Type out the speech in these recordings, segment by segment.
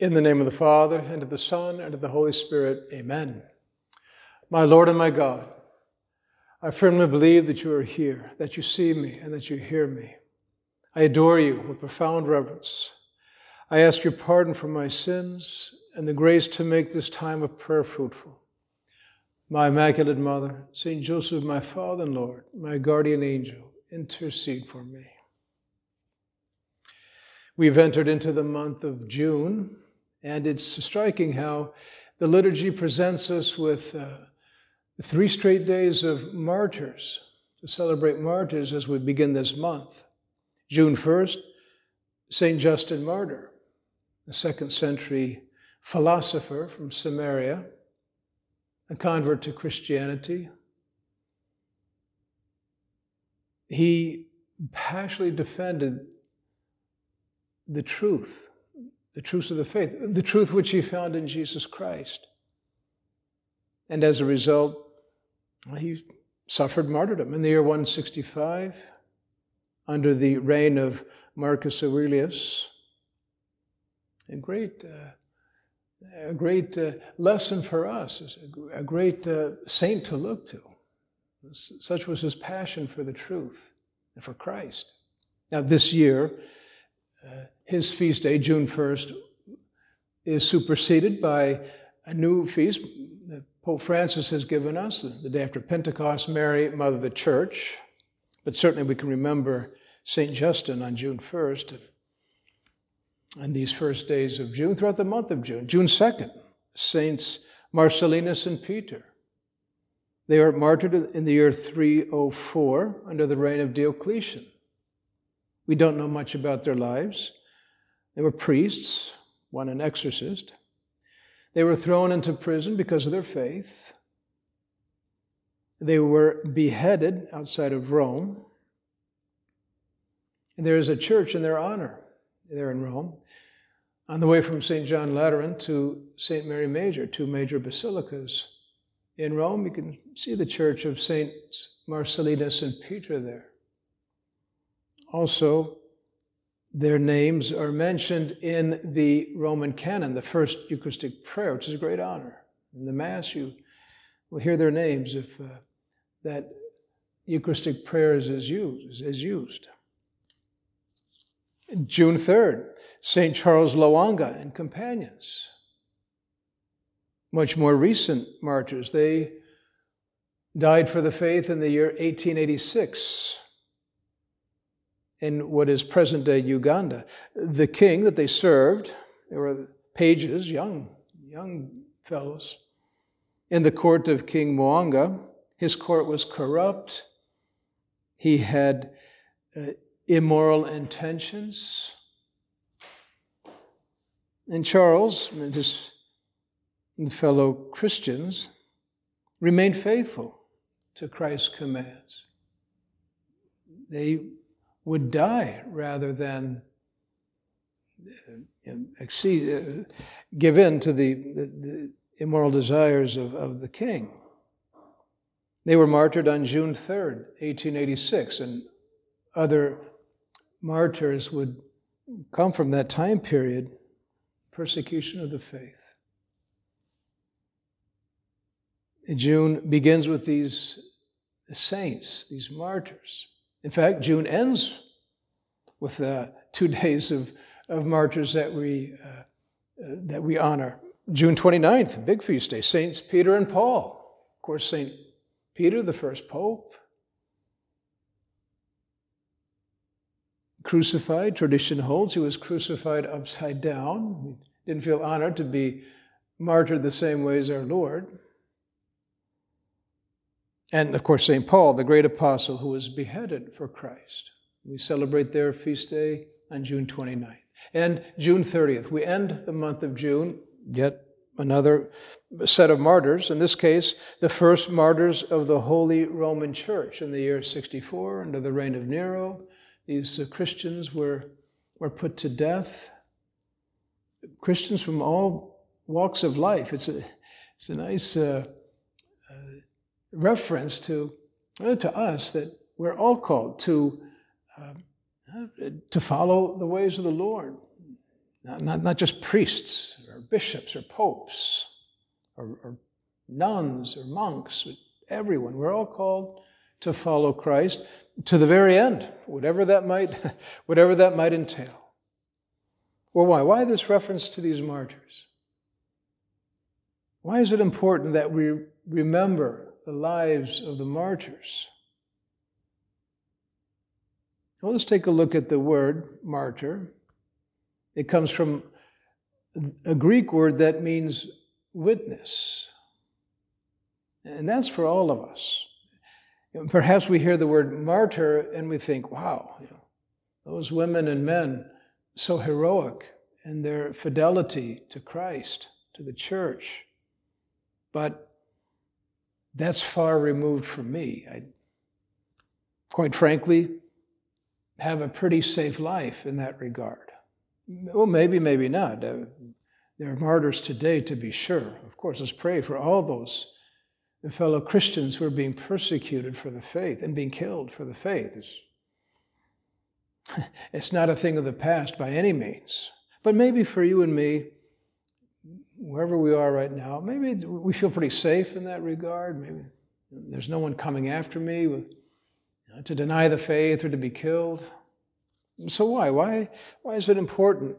In the name of the Father, and of the Son, and of the Holy Spirit, amen. My Lord and my God, I firmly believe that you are here, that you see me, and that you hear me. I adore you with profound reverence. I ask your pardon for my sins and the grace to make this time of prayer fruitful. My Immaculate Mother, Saint Joseph, my Father and Lord, my guardian angel, intercede for me. We've entered into the month of June, and it's striking how the liturgy presents us with uh, three straight days of martyrs to celebrate martyrs as we begin this month. June 1st, St. Justin Martyr, a second century philosopher from Samaria, a convert to Christianity. He passionately defended the truth the truths of the faith, the truth which he found in Jesus Christ. And as a result, he suffered martyrdom in the year 165 under the reign of Marcus Aurelius. A great, uh, a great uh, lesson for us, a great uh, saint to look to. Such was his passion for the truth and for Christ. Now, this year, uh, his feast day, June 1st, is superseded by a new feast that Pope Francis has given us, the day after Pentecost, Mary, Mother of the Church. But certainly we can remember St. Justin on June 1st and these first days of June, throughout the month of June. June 2nd, Saints Marcellinus and Peter. They are martyred in the year 304 under the reign of Diocletian. We don't know much about their lives. They were priests, one an exorcist. They were thrown into prison because of their faith. They were beheaded outside of Rome. And there is a church in their honor there in Rome. On the way from St. John Lateran to St. Mary Major, two major basilicas in Rome, you can see the church of Saints Marcellinus and Peter there. Also, their names are mentioned in the Roman canon, the first Eucharistic prayer, which is a great honor. In the Mass, you will hear their names if uh, that Eucharistic prayer is, used, is used. June 3rd, St. Charles Lwanga and companions. Much more recent martyrs. They died for the faith in the year 1886 in what is present day Uganda. The king that they served, they were pages, young, young fellows, in the court of King Mwanga. His court was corrupt. He had uh, immoral intentions. And Charles and his fellow Christians remained faithful to Christ's commands. They would die rather than uh, exceed, uh, give in to the, the, the immoral desires of, of the king. They were martyred on June 3rd, 1886, and other martyrs would come from that time period persecution of the faith. June begins with these saints, these martyrs. In fact, June ends with uh, two days of, of martyrs that we, uh, uh, that we honor. June 29th, big feast day, Saints Peter and Paul. Of course, St. Peter, the first pope, crucified, tradition holds, he was crucified upside down. He didn't feel honored to be martyred the same way as our Lord. And of course, St. Paul, the great apostle who was beheaded for Christ. We celebrate their feast day on June 29th. And June 30th, we end the month of June, yet another set of martyrs. In this case, the first martyrs of the Holy Roman Church in the year 64 under the reign of Nero. These uh, Christians were, were put to death. Christians from all walks of life. It's a, it's a nice uh, reference to, uh, to us that we're all called to, um, to follow the ways of the Lord, not, not, not just priests or bishops or popes or, or nuns or monks, but everyone. We're all called to follow Christ to the very end, whatever that might, whatever that might entail. Well, why? Why this reference to these martyrs? Why is it important that we remember the lives of the martyrs? Well, let's take a look at the word martyr. It comes from a Greek word that means witness. And that's for all of us. Perhaps we hear the word martyr and we think, wow, you know, those women and men, so heroic in their fidelity to Christ, to the church. But that's far removed from me. I, quite frankly, have a pretty safe life in that regard. Well, maybe, maybe not. Uh, there are martyrs today, to be sure. Of course, let's pray for all those fellow Christians who are being persecuted for the faith and being killed for the faith. It's, it's not a thing of the past by any means. But maybe for you and me, wherever we are right now, maybe we feel pretty safe in that regard. Maybe there's no one coming after me with, you know, to deny the faith or to be killed. So why? Why, why is it important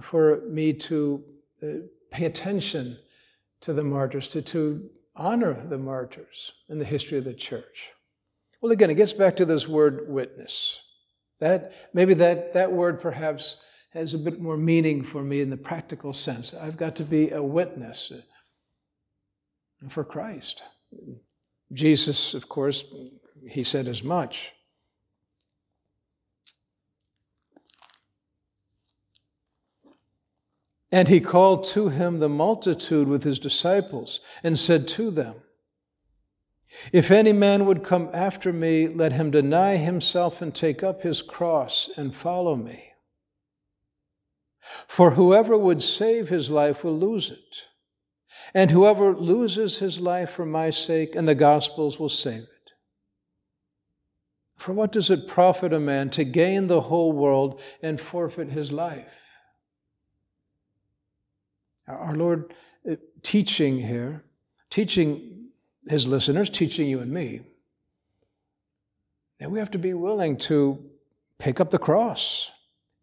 for me to uh, pay attention to the martyrs, to, to honor the martyrs in the history of the church? Well, again, it gets back to this word witness. That maybe that, that word perhaps has a bit more meaning for me in the practical sense. I've got to be a witness for Christ. Jesus, of course, he said as much. And he called to him the multitude with his disciples and said to them, If any man would come after me, let him deny himself and take up his cross and follow me. For whoever would save his life will lose it, and whoever loses his life for my sake and the gospel's will save it. For what does it profit a man to gain the whole world and forfeit his life? Our Lord uh, teaching here, teaching his listeners, teaching you and me, that we have to be willing to pick up the cross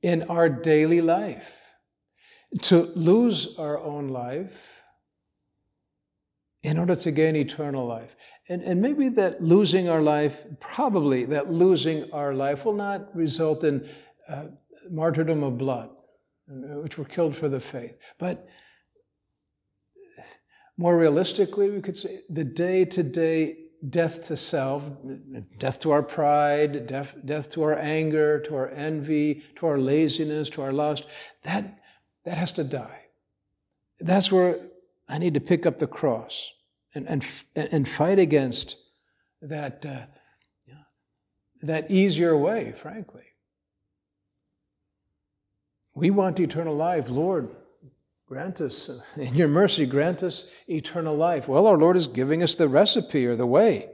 in our daily life, to lose our own life in order to gain eternal life. And, and maybe that losing our life, probably that losing our life will not result in uh, martyrdom of blood, which were killed for the faith. But more realistically, we could say the day to day death to self, death to our pride, death, death to our anger, to our envy, to our laziness, to our lust, that, that has to die. That's where I need to pick up the cross and, and, and fight against that, uh, that easier way, frankly. We want eternal life. Lord, Grant us, in your mercy, grant us eternal life. Well, our Lord is giving us the recipe or the way.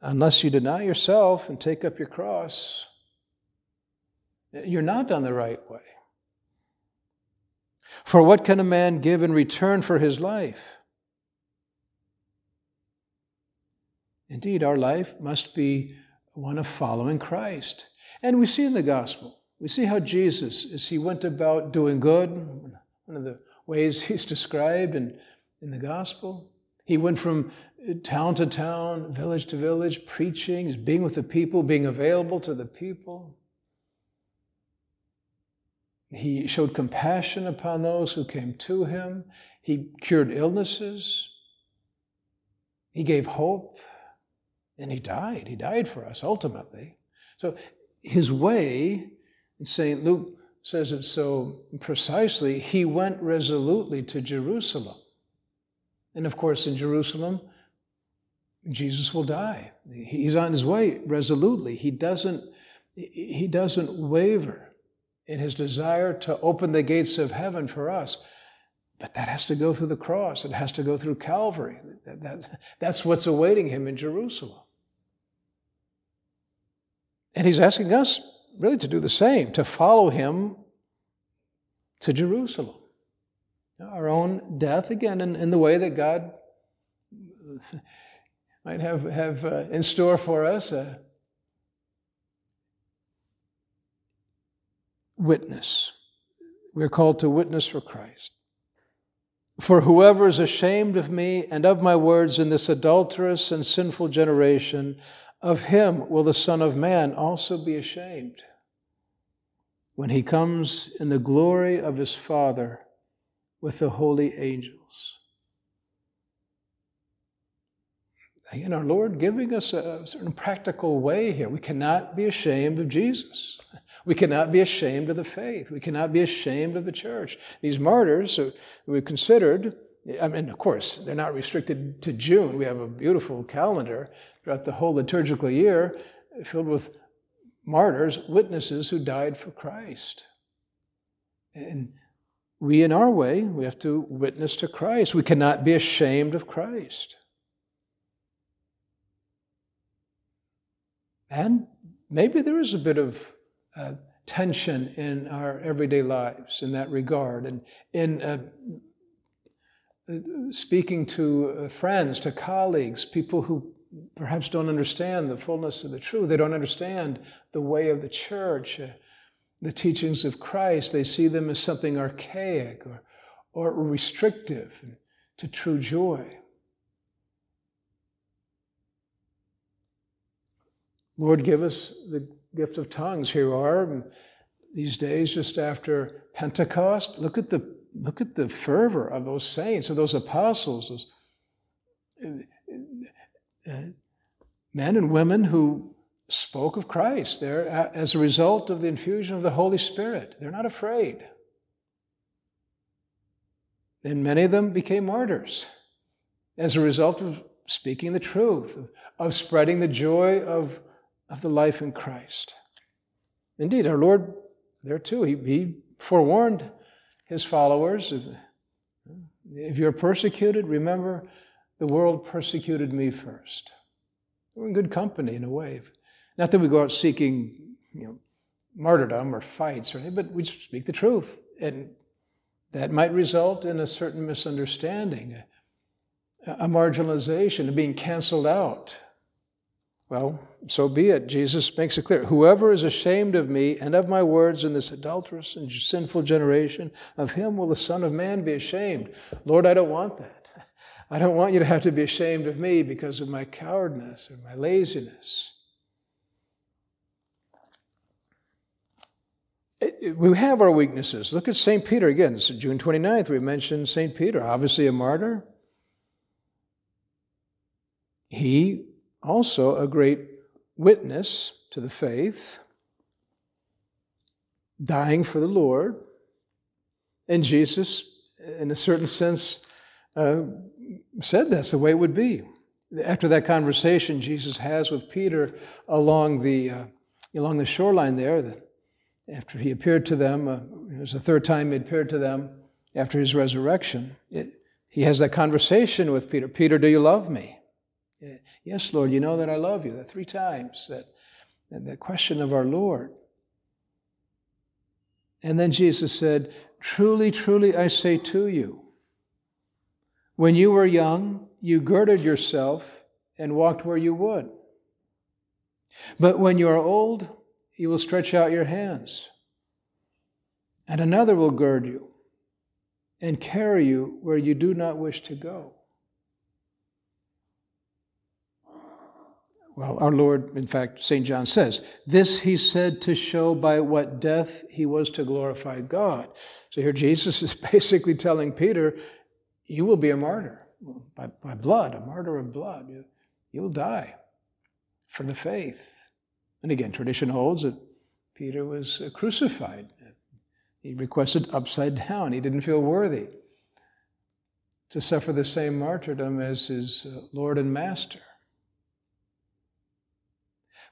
Unless you deny yourself and take up your cross, you're not on the right way. For what can a man give in return for his life? Indeed, our life must be one of following Christ. And we see in the gospel, we see how Jesus, as he went about doing good, one of the ways he's described in, in the gospel. He went from uh, town to town, village to village, preaching, being with the people, being available to the people. He showed compassion upon those who came to him. He cured illnesses. He gave hope. And he died. He died for us ultimately. So his way, in St. Luke says it so precisely, he went resolutely to Jerusalem. And of course, in Jerusalem, Jesus will die. He's on his way resolutely. He doesn't, he doesn't waver in his desire to open the gates of heaven for us. But that has to go through the cross. It has to go through Calvary. That, that, that's what's awaiting him in Jerusalem. And he's asking us really to do the same, to follow him to Jerusalem. Our own death, again, in, in the way that God might have, have uh, in store for us a witness. We're called to witness for Christ. For whoever is ashamed of me and of my words in this adulterous and sinful generation, of him will the Son of Man also be ashamed when he comes in the glory of his Father with the holy angels. Again, our Lord giving us a certain practical way here. We cannot be ashamed of Jesus. We cannot be ashamed of the faith. We cannot be ashamed of the church. These martyrs uh, we considered, I mean, of course, they're not restricted to June. We have a beautiful calendar throughout the whole liturgical year filled with martyrs, witnesses who died for Christ. And we, in our way, we have to witness to Christ. We cannot be ashamed of Christ. And maybe there is a bit of uh, tension in our everyday lives in that regard. And in uh, speaking to uh, friends, to colleagues, people who perhaps don't understand the fullness of the truth, they don't understand the way of the church, uh, the teachings of Christ, they see them as something archaic or, or restrictive to true joy. Lord, give us the gift of tongues. Here are these days, just after Pentecost. Look at the look at the fervor of those saints, of those apostles, those uh, uh, men and women who spoke of Christ. They're as a result of the infusion of the Holy Spirit. They're not afraid. And many of them became martyrs as a result of speaking the truth, of, of spreading the joy of of the life in Christ. Indeed, our Lord, there too, he, he forewarned his followers if you're persecuted, remember the world persecuted me first. We're in good company in a way. Not that we go out seeking you know, martyrdom or fights or anything, but we speak the truth. And that might result in a certain misunderstanding, a, marginalization, a being canceled out. Well, so be it. Jesus makes it clear. Whoever is ashamed of me and of my words in this adulterous and sinful generation, of him will the Son of Man be ashamed. Lord, I don't want that. I don't want you to have to be ashamed of me because of my cowardness or my laziness. we have our weaknesses. Look at St. Peter again. It's June 29th. We mentioned St. Peter, obviously a martyr. He also a great witness to the faith, dying for the Lord. And Jesus, in a certain sense, uh, said that's the way it would be. After that conversation Jesus has with Peter along the, uh, along the shoreline there, the, after he appeared to them, uh, it was the third time he appeared to them after his resurrection. It, he has that conversation with Peter Peter, do you love me? Yes, Lord, you know that I love you. That three times, that, that, that question of our Lord. And then Jesus said, Truly, truly, I say to you, when you were young, you girded yourself and walked where you would. But when you are old, you will stretch out your hands, and another will gird you and carry you where you do not wish to go. Well, our Lord, in fact, St. John says, this he said to show by what death he was to glorify God. So here Jesus is basically telling Peter, you will be a martyr by, by blood, a martyr of blood. You, you will die for the faith. And again, tradition holds that Peter was uh, crucified. He requested upside down. He didn't feel worthy to suffer the same martyrdom as his uh, Lord and Master.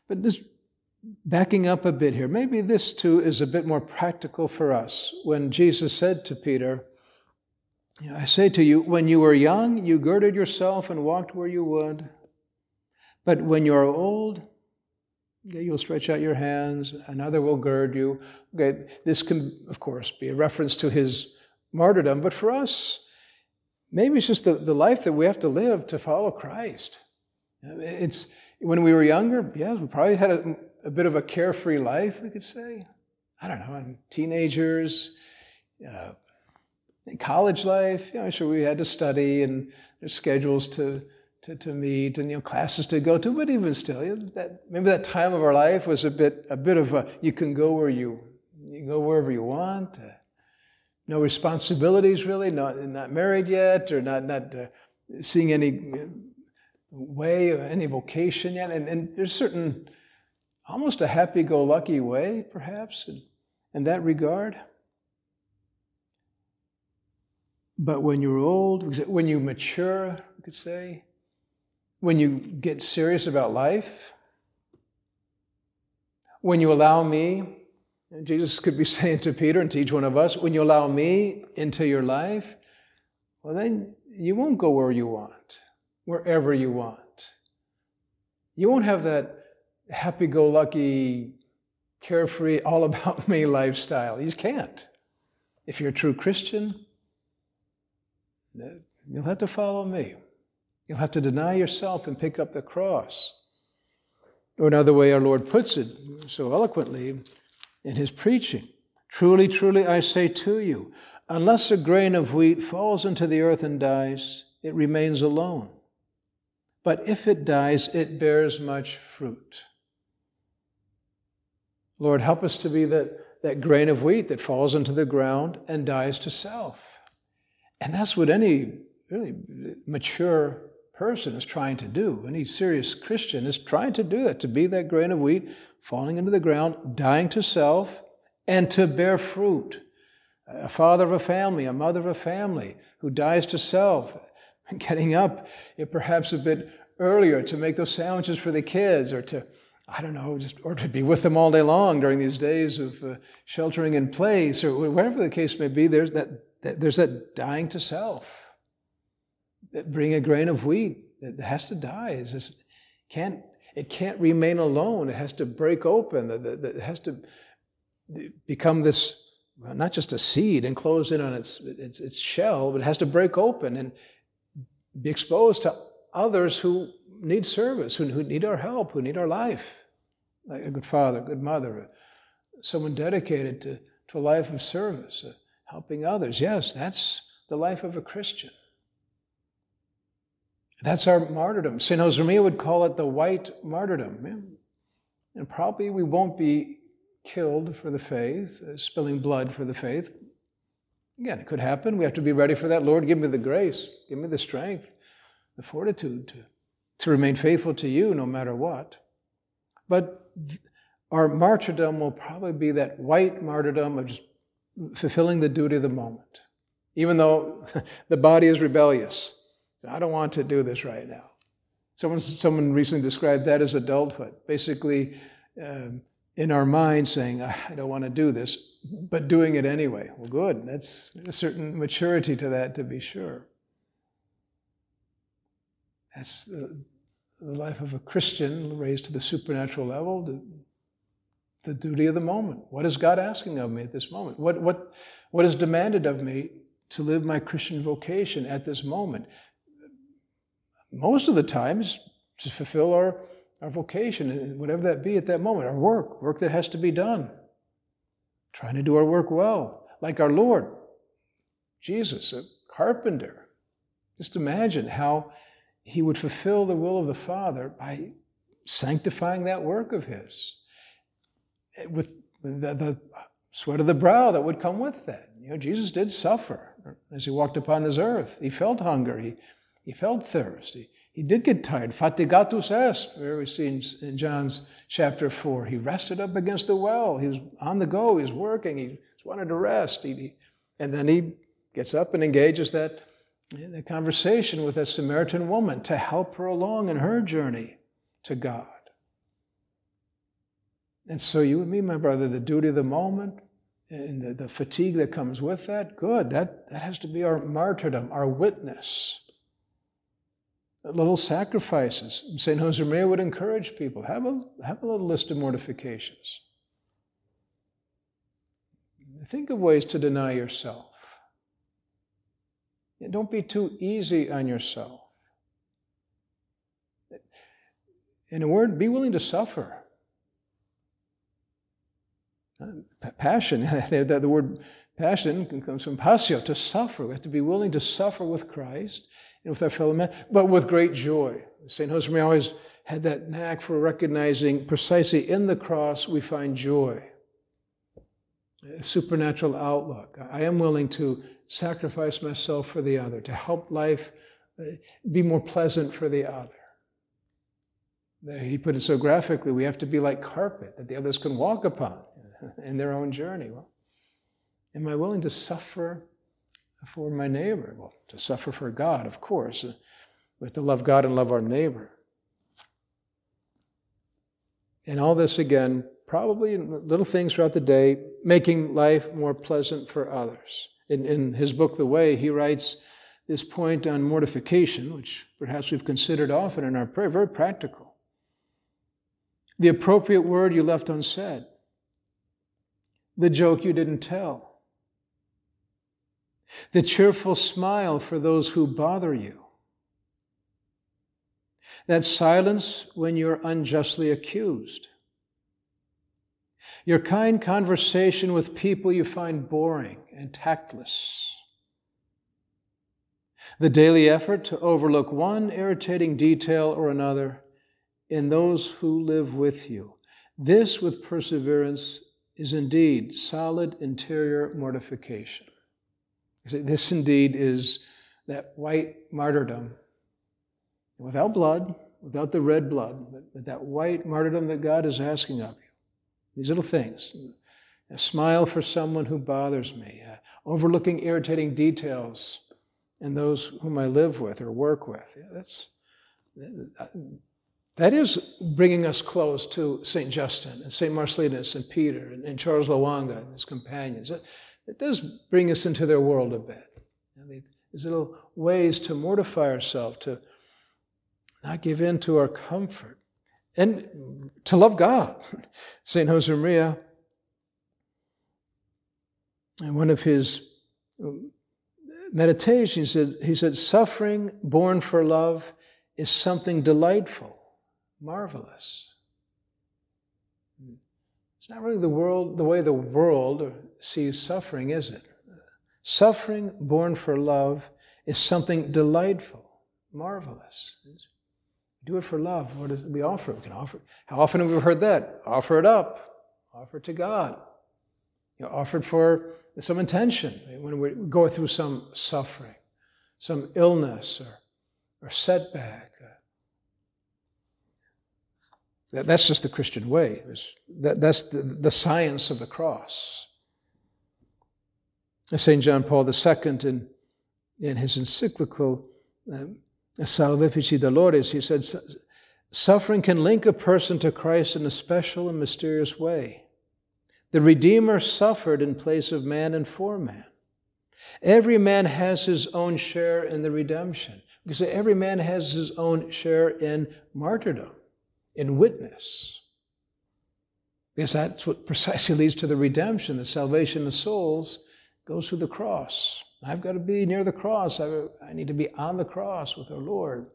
But just backing up a bit here, maybe this too is a bit more practical for us. When Jesus said to Peter, I say to you, when you were young, you girded yourself and walked where you would. But when you are old, Okay, you'll stretch out your hands, another will gird you. Okay, this can, of course, be a reference to his martyrdom, but for us, maybe it's just the, the life that we have to live to follow Christ. It's when we were younger, yeah, we probably had a, a bit of a carefree life, we could say. I don't know, teenagers, uh, college life, you know, sure we had to study and there's schedules to to, to meet and you know classes to go to, but even still, you know, that maybe that time of our life was a bit a bit of a you can go where you you can go wherever you want. Uh, no responsibilities really, not not married yet, or not not uh, seeing any uh, way or any vocation yet, and, and there's certain almost a happy-go-lucky way, perhaps, in, in that regard. But when you're old, when you mature, we could say, when you get serious about life, when you allow me, Jesus could be saying to Peter and to each one of us, when you allow me into your life, well, then you won't go where you want, wherever you want. You won't have that happy go lucky, carefree, all about me lifestyle. You can't. If you're a true Christian, you'll have to follow me. You'll have to deny yourself and pick up the cross. Or another way our Lord puts it so eloquently in his preaching Truly, truly, I say to you, unless a grain of wheat falls into the earth and dies, it remains alone. But if it dies, it bears much fruit. Lord, help us to be that, that grain of wheat that falls into the ground and dies to self. And that's what any really mature person is trying to do. Any serious Christian is trying to do that, to be that grain of wheat falling into the ground, dying to self, and to bear fruit. A father of a family, a mother of a family who dies to self, getting up perhaps a bit earlier to make those sandwiches for the kids or to I don't know, just or to be with them all day long during these days of uh, sheltering in place, or whatever the case may be. There's that, that, there's that dying to self. That bring a grain of wheat that has to die. It's just, can't it can't remain alone. It has to break open. It has to become this well, not just a seed enclosed in on its, its its shell, but it has to break open and be exposed to others who need service, who, who need our help, who need our life. Like a good father, a good mother, someone dedicated to, to a life of service, uh, helping others. Yes, that's the life of a Christian. That's our martyrdom. St. Josemaria would call it the white martyrdom. And probably we won't be killed for the faith, uh, spilling blood for the faith. Again, it could happen. We have to be ready for that. Lord, give me the grace, give me the strength, the fortitude to to remain faithful to you no matter what. But our martyrdom will probably be that white martyrdom of just fulfilling the duty of the moment, even though the body is rebellious. I don't want to do this right now. Someone, someone recently described that as adulthood. Basically, um, in our mind saying, ah, I don't want to do this, but doing it anyway. Well, good. That's a certain maturity to that, to be sure. That's the, the life of a Christian raised to the supernatural level, the, the duty of the moment. What is God asking of me at this moment? What, what, what is demanded of me to live my Christian vocation at this moment? Most of the time is to fulfill our, our vocation, whatever that be at that moment, our work, work that has to be done. Trying to do our work well, like our Lord, Jesus, a carpenter. Just imagine how he would fulfill the will of the Father by sanctifying that work of his eh, with the, the, sweat of the brow that would come with that. You know, Jesus did suffer as he walked upon this earth. He felt hunger, he, he felt thirsty. he, did get tired. Fatigatus est, where we see in, John's chapter 4. He rested up against the well. He was on the go, he was working, he wanted to rest. He, and then he gets up and engages that a conversation with a Samaritan woman to help her along in her journey to God. And so, you and me, my brother, the duty of the moment and the, the fatigue that comes with that, good. That, that has to be our martyrdom, our witness little sacrifices. St. Josemaria would encourage people have a, have a little list of mortifications. Think of ways to deny yourself. And don't be too easy on yourself. In a word, be willing to suffer. Passion, the word passion comes from passio, to suffer. We have to be willing to suffer with Christ with our fellow men, but with great joy. St. Josemaria always had that knack for recognizing precisely in the cross we find joy, a supernatural outlook. I am willing to sacrifice myself for the other, to help life uh, be more pleasant for the other. He put it so graphically we have to be like carpet that the others can walk upon in their own journey. Well, am I willing to suffer for my neighbor? Well, to suffer for God, of course. Uh, we have to love God and love our neighbor. And all this again, probably little things throughout the day, making life more pleasant for others. In, in his book, The Way, he writes this point on mortification, which perhaps we've considered often in our prayer, very practical. The appropriate word you left unsaid, the joke you didn't tell, the cheerful smile for those who bother you, that silence when you're unjustly accused, your kind conversation with people you find boring and tactless, the daily effort to overlook one irritating detail or another in those who live with you. This, with perseverance, is indeed solid interior mortification. This indeed is that white martyrdom without blood, without the red blood, but that white martyrdom that God is asking of you. These little things. A smile for someone who bothers me, uh, overlooking irritating details in those whom I live with or work with. Yeah, that's, that is bringing us close to St. Justin and St. Marcellinus and Peter and, and Charles Lwanga and his companions. It, does bring us into their world a bit. These little ways to mortify ourselves, to not give in to our comfort, and to love God. St. Josemaria, in one of his um, meditations, he said, he said, Suffering born for love is something delightful marvelous. Hmm. It's not really the world the way the world sees suffering, is it? Suffering born for love is something delightful, marvelous. Do it for love. What is it we offer? We can offer. How often have we heard that? Offer it up. Offer it to God. You know, offer it for some intention when we go through some suffering, some illness or, or setback. That, that's just the Christian way. That, that's the, the science of the cross. St. John Paul II, in, in his encyclical um, Salvifici Doloris, he said, Suffering can link a person to Christ in a special and mysterious way. The Redeemer suffered in place of man and for man. Every man has his own share in the redemption. Because every man has his own share in martyrdom in witness. Because that's what precisely leads to the redemption, the salvation of souls goes through the cross. I've got to be near the cross. I, I need to be on the cross with our Lord.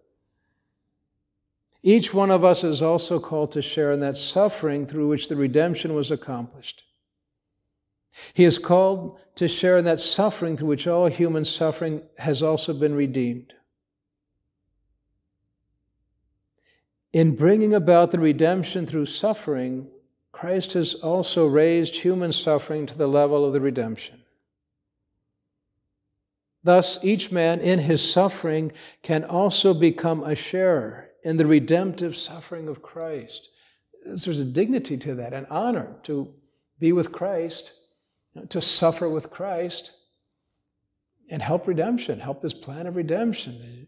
Each one of us is also called to share in that suffering through which the redemption was accomplished. He is called to share in that suffering through which all human suffering has also been redeemed. In bringing about the redemption through suffering, Christ has also raised human suffering to the level of the redemption. Thus, each man in his suffering can also become a sharer in the redemptive suffering of Christ. There's a dignity to that, an honor to be with Christ, to suffer with Christ, and help redemption, help this plan of redemption.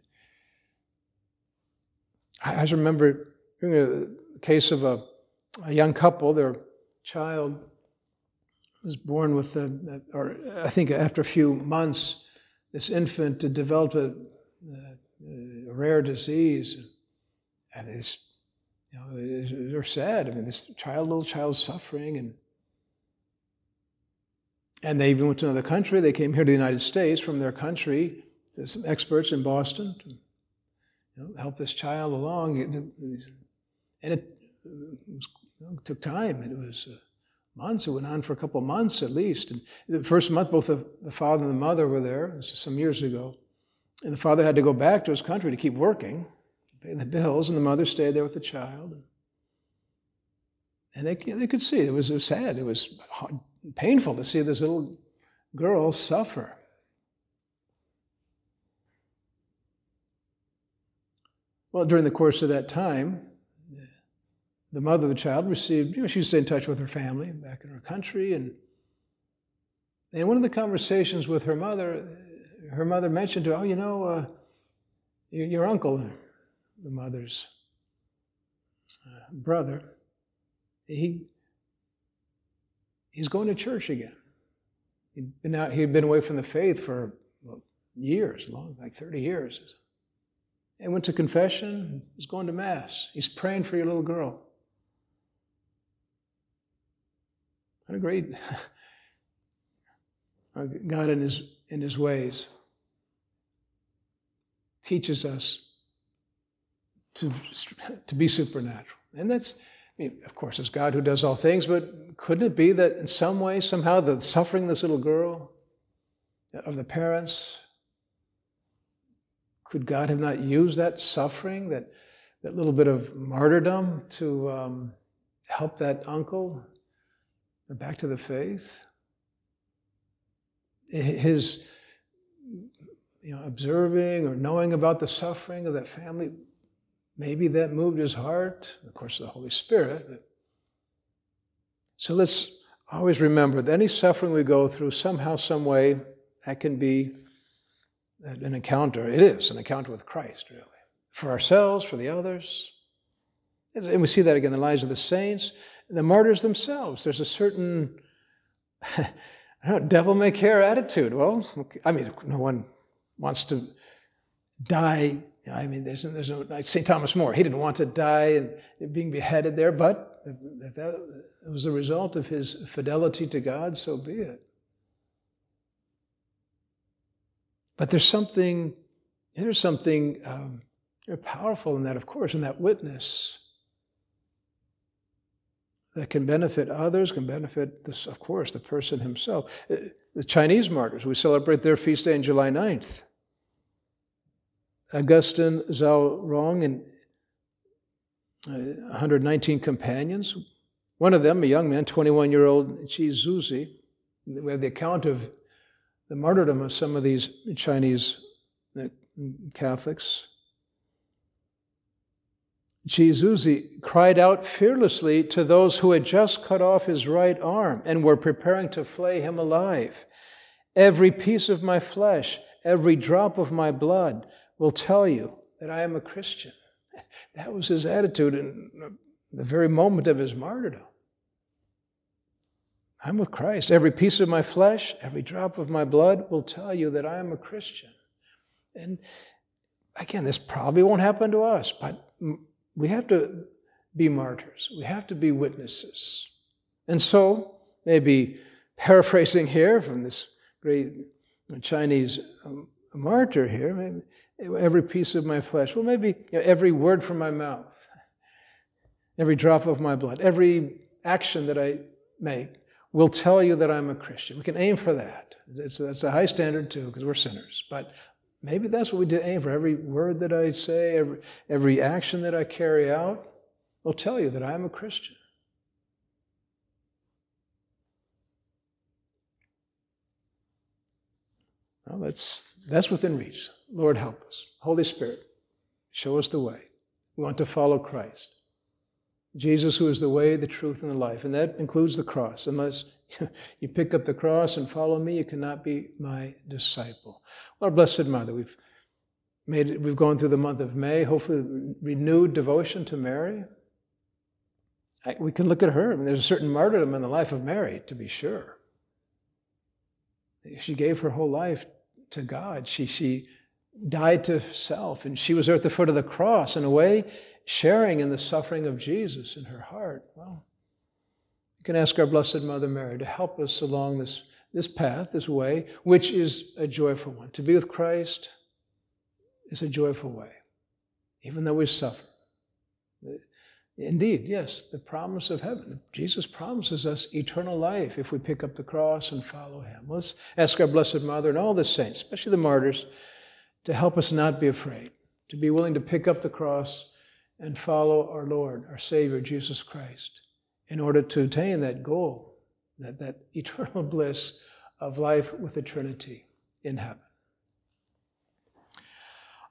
I, I remember a case of a, a young couple, their child was born with a, or I think after a few months, this infant developed a, a a rare disease. And it's, you know, they're sad. I mean, this child, little child, suffering, and and they even went to another country. They came here to the United States from their country. There's some experts in Boston to you know, help this child along. And it, was, it took time. It was uh, months. It went on for a couple of months at least. And the first month, both the, the father and the mother were there. This is some years ago. And the father had to go back to his country to keep working, pay the bills, and the mother stayed there with the child. And they, they could see it was, it was sad. It was hard, painful to see this little girl suffer. Well, during the course of that time, the mother of the child received, you know, she stayed in touch with her family back in her country. And in one of the conversations with her mother, her mother mentioned to her, oh, you know, uh, your, your, uncle, the mother's uh, brother, he he's going to church again. He'd been out, he'd been away from the faith for well, years, long, like 30 years. And went to confession, he's going to Mass. He's praying for your little girl. What a great God in his, in his ways teaches us to, to be supernatural. And that's, I mean, of course, it's God who does all things, but couldn't it be that in some way, somehow, the suffering this little girl of the parents, could God have not used that suffering, that, that little bit of martyrdom to um, help that uncle back to the faith? His you know, observing or knowing about the suffering of that family Maybe that moved his heart, of course, the Holy Spirit. So let's always remember that any suffering we go through, somehow, some way, that can be an encounter. It is an encounter with Christ, really, for ourselves, for the others. And we see that again in the lives of the saints, the martyrs themselves. There's a certain know, devil may care attitude. Well, I mean, no one wants to die I mean, there's, there's no, like St. Thomas More, he didn't want to die and being beheaded there, but if that was the result of his fidelity to God, so be it. But there's something, there's something um, powerful in that, of course, in that witness that can benefit others, can benefit, this, of course, the person himself. Uh, the Chinese martyrs, we celebrate their feast day on July 9th. Augustine Zhao Rong and uh, 119 companions. One of them, a young man, 21 year old Chi Zuzi. We have the account of the martyrdom of some of these Chinese uh, Catholics. Zuzi cried out fearlessly to those who had just cut off his right arm and were preparing to flay him alive. Every piece of my flesh, every drop of my blood, will tell you that I am a Christian. That was his attitude in the very moment of his martyrdom. I'm with Christ. Every piece of my flesh, every drop of my blood will tell you that I am a Christian. And again, this probably won't happen to us, but we have to be martyrs. We have to be witnesses. And so, maybe paraphrasing here from this great Chinese um, martyr here, maybe every piece of my flesh. Well, maybe you know, every word from my mouth, every drop of my blood, every action that I make will tell you that I'm a Christian. We can aim for that. It's, it's a high standard too, because we're sinners. But maybe that's what we do aim for. Every word that I say, every, every action that I carry out will tell you that I'm a Christian. Well, that's, that's within reach. Lord, help us. Holy Spirit, show us the way. We want to follow Christ. Jesus, who is the way, the truth, and the life. And that includes the cross. Unless you pick up the cross and follow me, you cannot be my disciple. Our Blessed Mother, we've made it, we've gone through the month of May, hopefully renewed devotion to Mary. I, we can look at her. I mean, there's a certain martyrdom in the life of Mary, to be sure. She gave her whole life to God. She, she died to self, and she was there at the foot of the cross, in a way, sharing in the suffering of Jesus in her heart. Well, you can ask our Blessed Mother Mary to help us along this, this path, this way, which is a joyful one. To be with Christ is a joyful way, even though we suffer. Indeed, yes, the promise of heaven. Jesus promises us eternal life if we pick up the cross and follow him. Let's ask our Blessed Mother and all the saints, especially the martyrs, to help us not be afraid, to be willing to pick up the cross and follow our Lord, our Savior, Jesus Christ, in order to attain that goal, that, that eternal bliss of life with the Trinity in heaven.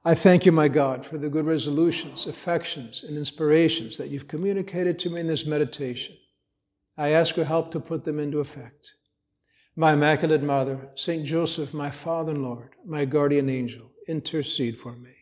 I thank you, my God, for the good resolutions, affections, and inspirations that you've communicated to me in this meditation. I ask your help to put them into effect. My Immaculate Mother, Saint Joseph, my Father and Lord, my guardian angel, intercede for me.